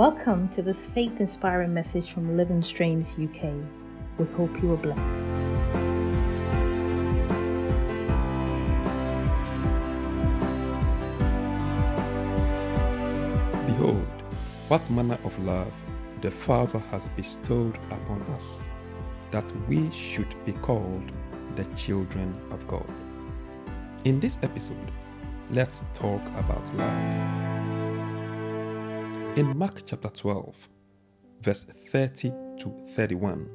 Welcome to this faith inspiring message from Living Streams UK. We hope you are blessed. Behold, what manner of love the Father has bestowed upon us, that we should be called the children of God. In this episode, let's talk about love. In Mark chapter 12, verse 30 to 31,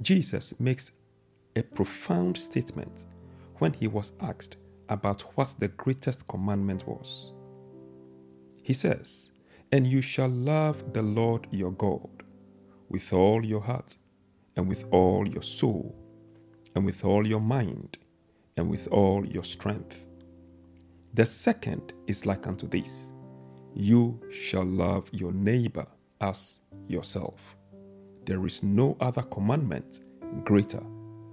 Jesus makes a profound statement when he was asked about what the greatest commandment was. He says, And you shall love the Lord your God with all your heart, and with all your soul, and with all your mind, and with all your strength. The second is like unto this You shall love your neighbor as yourself. There is no other commandment greater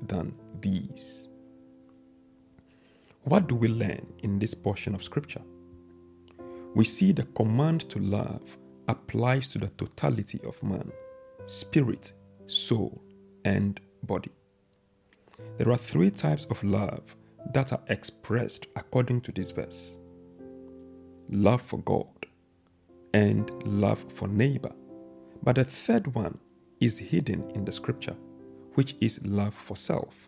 than these. What do we learn in this portion of Scripture? we see the command to love applies to the totality of man spirit, soul, and body. There are three types of love that are expressed according to this verse love for God and love for neighbor. But the third one is hidden in the scripture, which is love for self.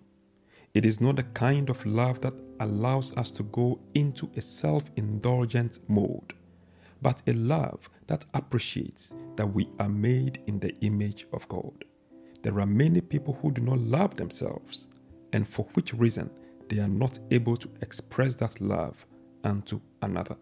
It is not the kind of love that allows us to go into a self indulgent mode, but a love that appreciates that we are made in the image of God. There are many people who do not love themselves, and for which reason they are not able to express that love unto another.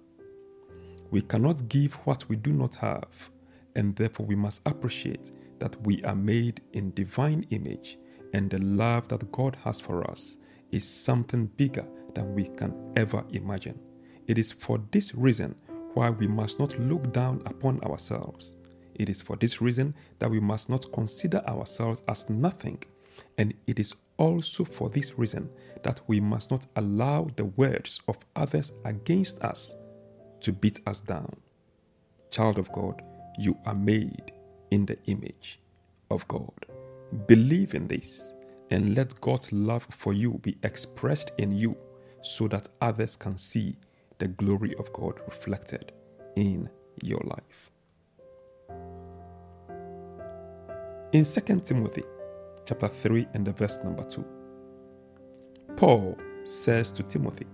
We cannot give what we do not have, and therefore we must appreciate that we are made in divine image and the love that God has for us is something bigger than we can ever imagine. It is for this reason why we must not look down upon ourselves. It is for this reason that we must not consider ourselves as nothing. And it is also for this reason that we must not allow the words of others against us to beat us down. Child of God, you are made in the image of God. Believe in this and let God's love for you be expressed in you so that others can see the glory of God reflected in your life. In 2 Timothy chapter 3 and the verse number 2, Paul says to Timothy,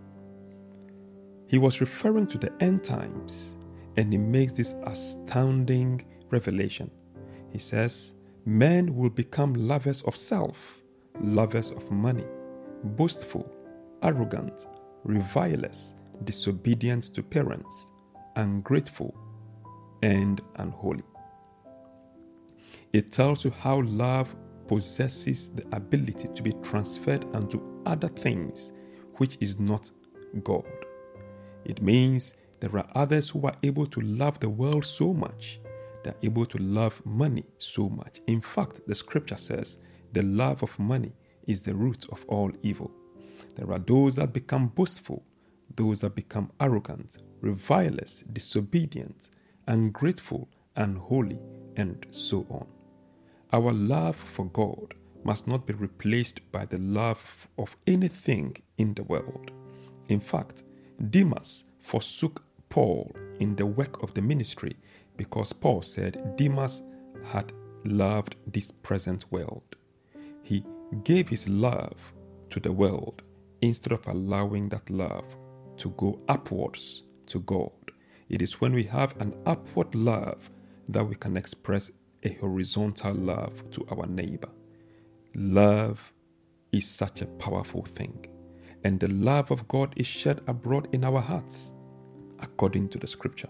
he was referring to the end times and he makes this astounding revelation. He says, Men will become lovers of self, lovers of money, boastful, arrogant, revilers, disobedient to parents, ungrateful, and unholy. It tells you how love possesses the ability to be transferred unto other things which is not God. It means there are others who are able to love the world so much they're able to love money so much. In fact, the scripture says the love of money is the root of all evil. There are those that become boastful, those that become arrogant, revilers, disobedient, ungrateful, unholy, and so on. Our love for God must not be replaced by the love of anything in the world. In fact, Demas forsook Paul in the work of the ministry because Paul said Demas had loved this present world. He gave his love to the world instead of allowing that love to go upwards to God. It is when we have an upward love that we can express a horizontal love to our neighbor. Love is such a powerful thing, and the love of God is shed abroad in our hearts, according to the scripture.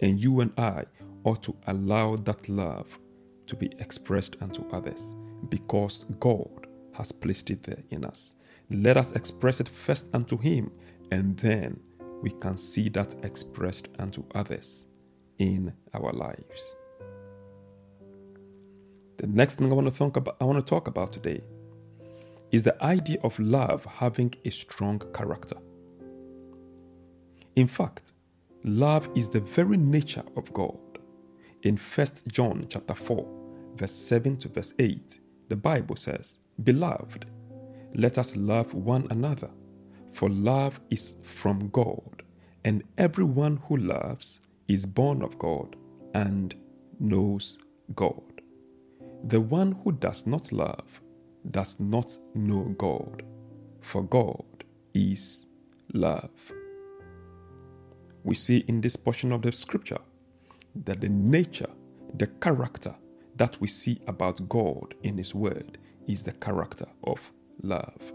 And you and I ought to allow that love to be expressed unto others because God has placed it there in us. Let us express it first unto Him, and then we can see that expressed unto others in our lives. The next thing I want to about, I want to talk about today is the idea of love having a strong character. In fact, love is the very nature of God. In 1 John chapter 4, verse 7 to verse 8, the Bible says, Beloved, let us love one another, for love is from God, and everyone who loves is born of God and knows God. The one who does not love does not know God, for God is love. We see in this portion of the scripture that the nature, the character that we see about God in His Word is the character of love.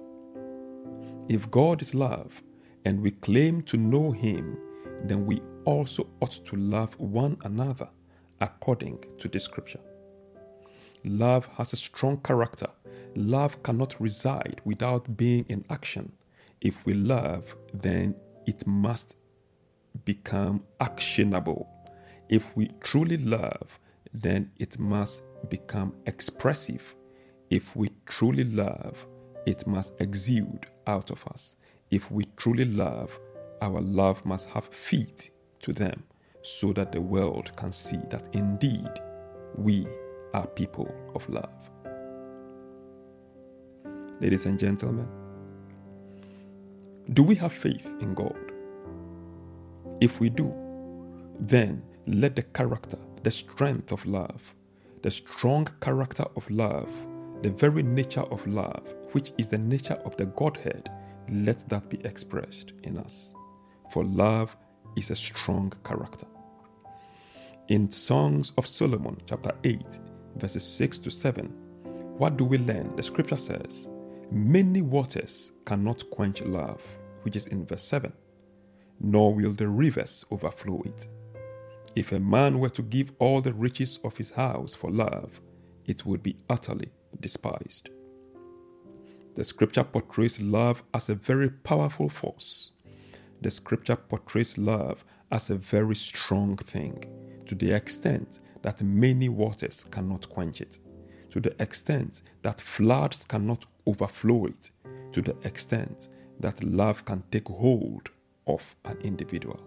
If God is love and we claim to know Him, then we also ought to love one another according to the scripture. Love has a strong character. Love cannot reside without being in action. If we love, then it must become actionable. If we truly love, then it must become expressive. If we truly love, it must exude out of us. If we truly love, our love must have feet to them so that the world can see that indeed we are people of love. Ladies and gentlemen, do we have faith in God? If we do, then let the character, the strength of love, the strong character of love, the very nature of love, which is the nature of the Godhead, let that be expressed in us. For love is a strong character. In Songs of Solomon, chapter 8, verses 6 to 7, what do we learn? The scripture says, Many waters cannot quench love, which is in verse 7, nor will the rivers overflow it. If a man were to give all the riches of his house for love, it would be utterly despised. The scripture portrays love as a very powerful force. The scripture portrays love as a very strong thing to the extent that many waters cannot quench it, to the extent that floods cannot overflow it, to the extent that love can take hold of an individual.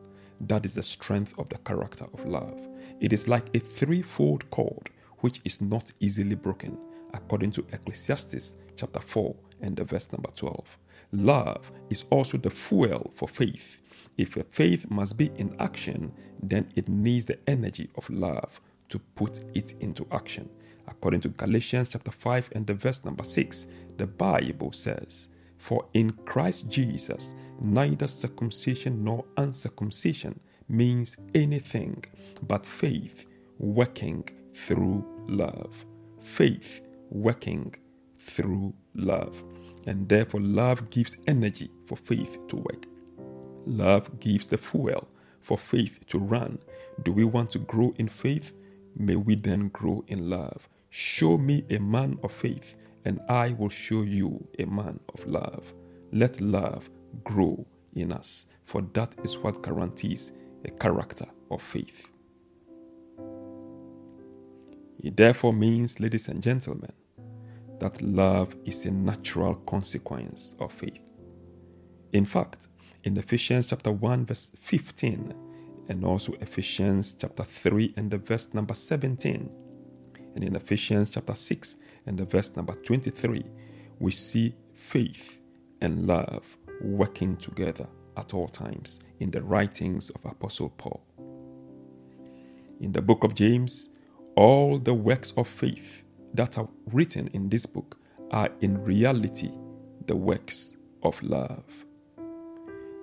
That is the strength of the character of love. It is like a threefold cord which is not easily broken, according to Ecclesiastes chapter 4 and the verse number 12. Love is also the fuel for faith. If a faith must be in action, then it needs the energy of love to put it into action. According to Galatians chapter 5 and the verse number 6, the Bible says, For in Christ Jesus neither circumcision nor uncircumcision means anything but faith working through love. Faith working through love. And therefore, love gives energy for faith to work. Love gives the fuel for faith to run. Do we want to grow in faith? May we then grow in love. Show me a man of faith, and I will show you a man of love. Let love grow in us, for that is what guarantees a character of faith. It therefore means, ladies and gentlemen, that love is a natural consequence of faith. In fact, in Ephesians chapter 1 verse 15 and also Ephesians chapter 3 and the verse number 17 and in Ephesians chapter 6 and the verse number 23 we see faith and love working together at all times in the writings of apostle Paul. In the book of James, all the works of faith that are written in this book are in reality the works of love.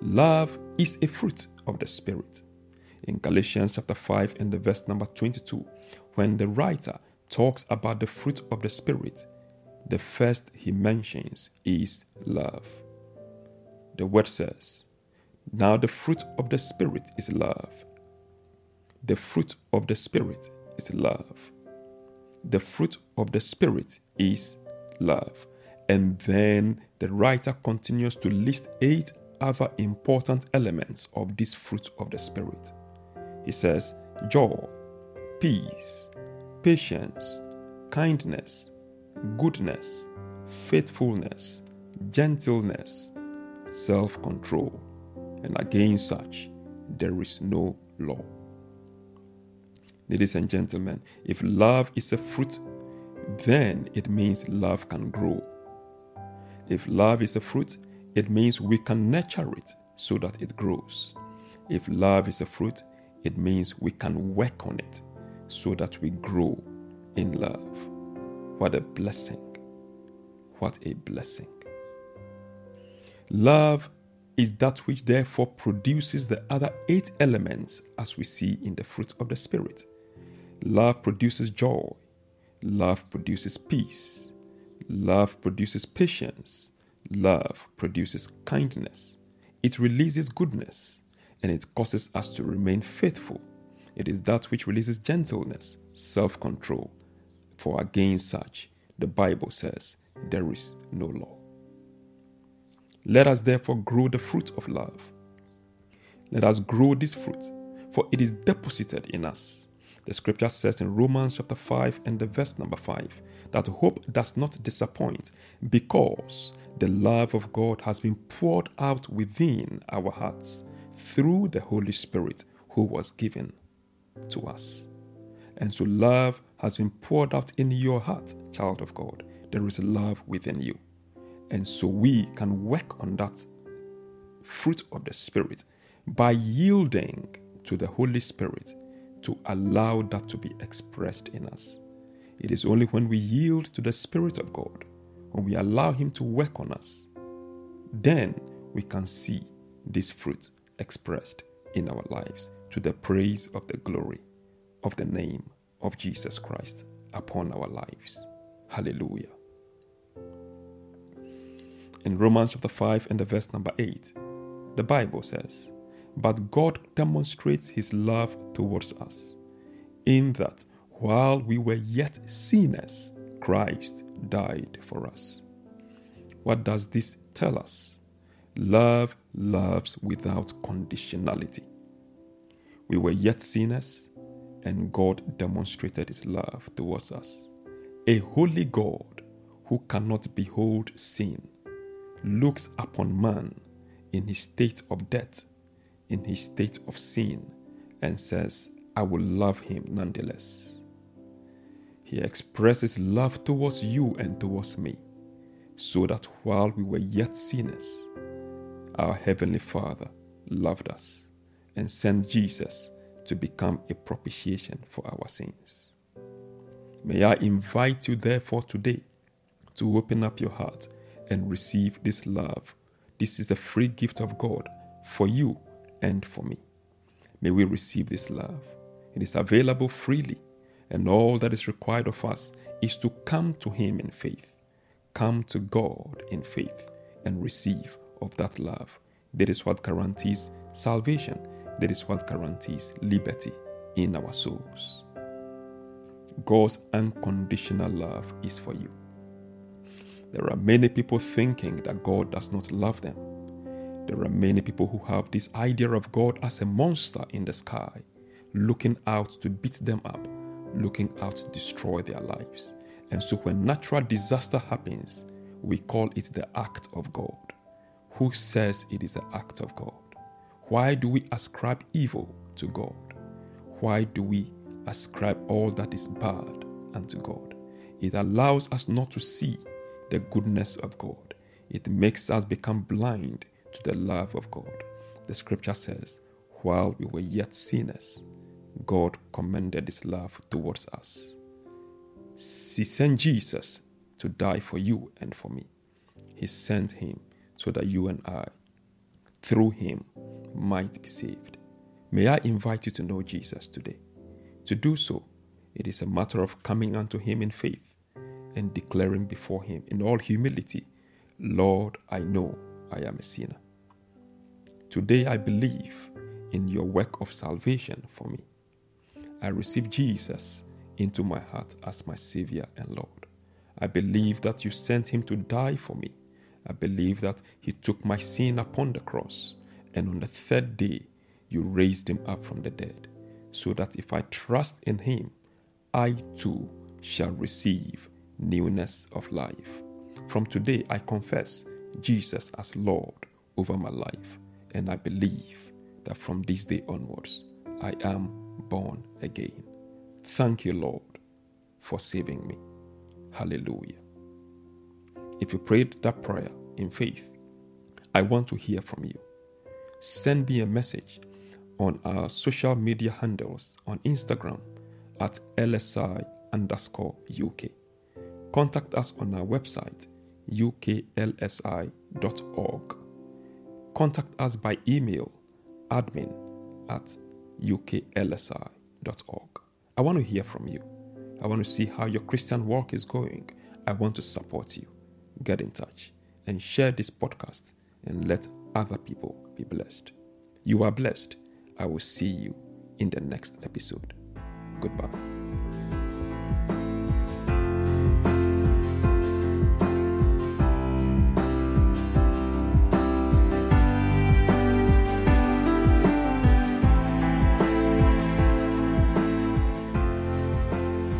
Love is a fruit of the Spirit. In Galatians chapter 5 and the verse number 22, when the writer talks about the fruit of the Spirit, the first he mentions is love. The word says, Now the fruit of the Spirit is love. The fruit of the Spirit is love. The fruit of the Spirit is love. And then the writer continues to list eight other important elements of this fruit of the Spirit. He says, joy, peace, patience, kindness, goodness, faithfulness, gentleness, self control, and against such there is no law. Ladies and gentlemen, if love is a fruit, then it means love can grow. If love is a fruit, it means we can nurture it so that it grows. If love is a fruit, it means we can work on it so that we grow in love. What a blessing! What a blessing. Love is that which therefore produces the other eight elements as we see in the fruit of the Spirit. Love produces joy. Love produces peace. Love produces patience. Love produces kindness. It releases goodness and it causes us to remain faithful. It is that which releases gentleness, self control. For against such, the Bible says, there is no law. Let us therefore grow the fruit of love. Let us grow this fruit, for it is deposited in us. The scripture says in Romans chapter 5 and the verse number 5 that hope does not disappoint because the love of God has been poured out within our hearts through the Holy Spirit who was given to us. And so love has been poured out in your heart, child of God. There is love within you. And so we can work on that fruit of the Spirit by yielding to the Holy Spirit to allow that to be expressed in us. It is only when we yield to the Spirit of God, when we allow Him to work on us, then we can see this fruit expressed in our lives to the praise of the glory of the name of Jesus Christ upon our lives. Hallelujah. In Romans chapter 5 and the verse number 8, the Bible says, but God demonstrates his love towards us in that while we were yet sinners, Christ died for us. What does this tell us? Love loves without conditionality. We were yet sinners, and God demonstrated his love towards us. A holy God who cannot behold sin looks upon man in his state of death in his state of sin and says, I will love him nonetheless. He expresses love towards you and towards me, so that while we were yet sinners, our Heavenly Father loved us and sent Jesus to become a propitiation for our sins. May I invite you, therefore, today to open up your heart and receive this love. This is a free gift of God for you and for me. May we receive this love. It is available freely, and all that is required of us is to come to Him in faith. Come to God in faith and receive of that love. That is what guarantees salvation. That is what guarantees liberty in our souls. God's unconditional love is for you. There are many people thinking that God does not love them there are many people who have this idea of God as a monster in the sky, looking out to beat them up, looking out to destroy their lives. And so when natural disaster happens, we call it the act of God. Who says it is the act of God? Why do we ascribe evil to God? Why do we ascribe all that is bad unto God? It allows us not to see the goodness of God. It makes us become blind to the love of God. The scripture says, while we were yet sinners, God commended his love towards us. He sent Jesus to die for you and for me. He sent him so that you and I, through him, might be saved. May I invite you to know Jesus today. To do so, it is a matter of coming unto him in faith and declaring before him in all humility, Lord, I know I am a sinner. Today I believe in your work of salvation for me. I receive Jesus into my heart as my Savior and Lord. I believe that you sent him to die for me. I believe that he took my sin upon the cross, and on the third day you raised him up from the dead, so that if I trust in him, I too shall receive newness of life. From today I confess Jesus as Lord over my life and I believe that from this day onwards, I am born again. Thank you, Lord, for saving me. Hallelujah. If you prayed that prayer in faith, I want to hear from you. Send me a message on our social media handles on Instagram at LSI underscore UK. Contact us on our website uklsi.org. Contact us by email admin at uklsi.org. I want to hear from you. I want to see how your Christian work is going. I want to support you. Get in touch and share this podcast and let other people be blessed. You are blessed. I will see you in the next episode. Goodbye.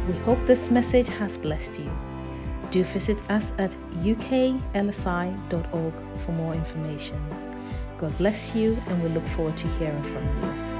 We hope this message has blessed you. Do visit us at uklsi.org for more information. God bless you, and we look forward to hearing from you.